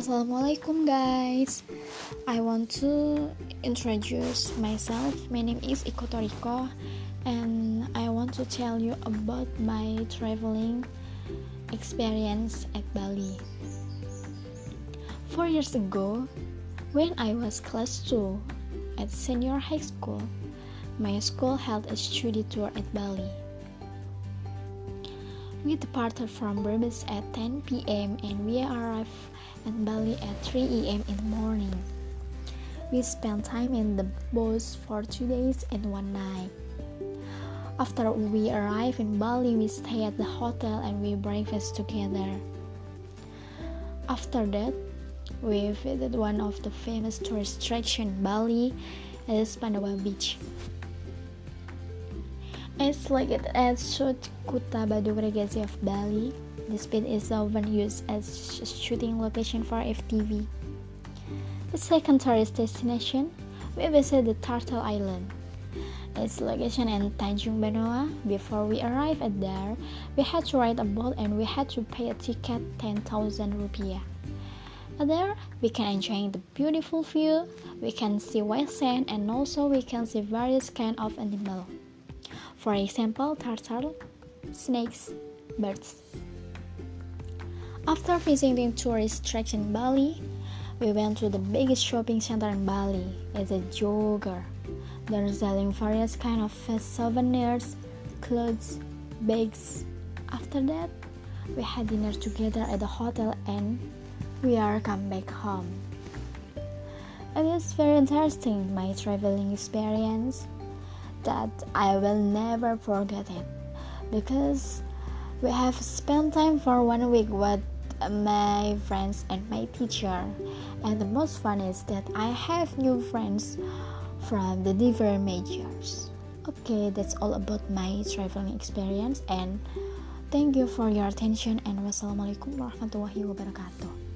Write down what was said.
Assalamualaikum guys. I want to introduce myself. My name is Iko Toriko And I want to tell you about my traveling experience at Bali. Four years ago When I was class 2 at senior high school My school held a study tour at Bali. We departed from Brebes at 10 p.m. and we arrived at Bali at 3 a.m. in the morning. We spent time in the boat for two days and one night. After we arrived in Bali, we stayed at the hotel and we breakfast together. After that, we visited one of the famous tourist attractions in Bali, it is Pandawa Beach. It's located at South Kuta Badung Regency of Bali. This beach is often used as a shooting location for FTV. The second tourist destination, we visit the Turtle Island. Its location in Tanjung Benoa. Before we arrived at there, we had to ride a boat and we had to pay a ticket 10,000 rupiah. There, we can enjoy the beautiful view, we can see white sand, and also we can see various kind of animals. For example, turtle, snakes, birds. After visiting tourist attraction in Bali, we went to the biggest shopping center in Bali. It's a Joger. They're selling various kind of souvenirs, clothes, bags. After that, we had dinner together at the hotel and we are come back home. It is very interesting my traveling experience that I will never forget it because we have spent time for one week with my friends and my teacher. And the most fun is that I have new friends from the different majors. Okay that's all about my traveling experience. And thank you for your attention. And wassalamualaikum warahmatullahi wabarakatuh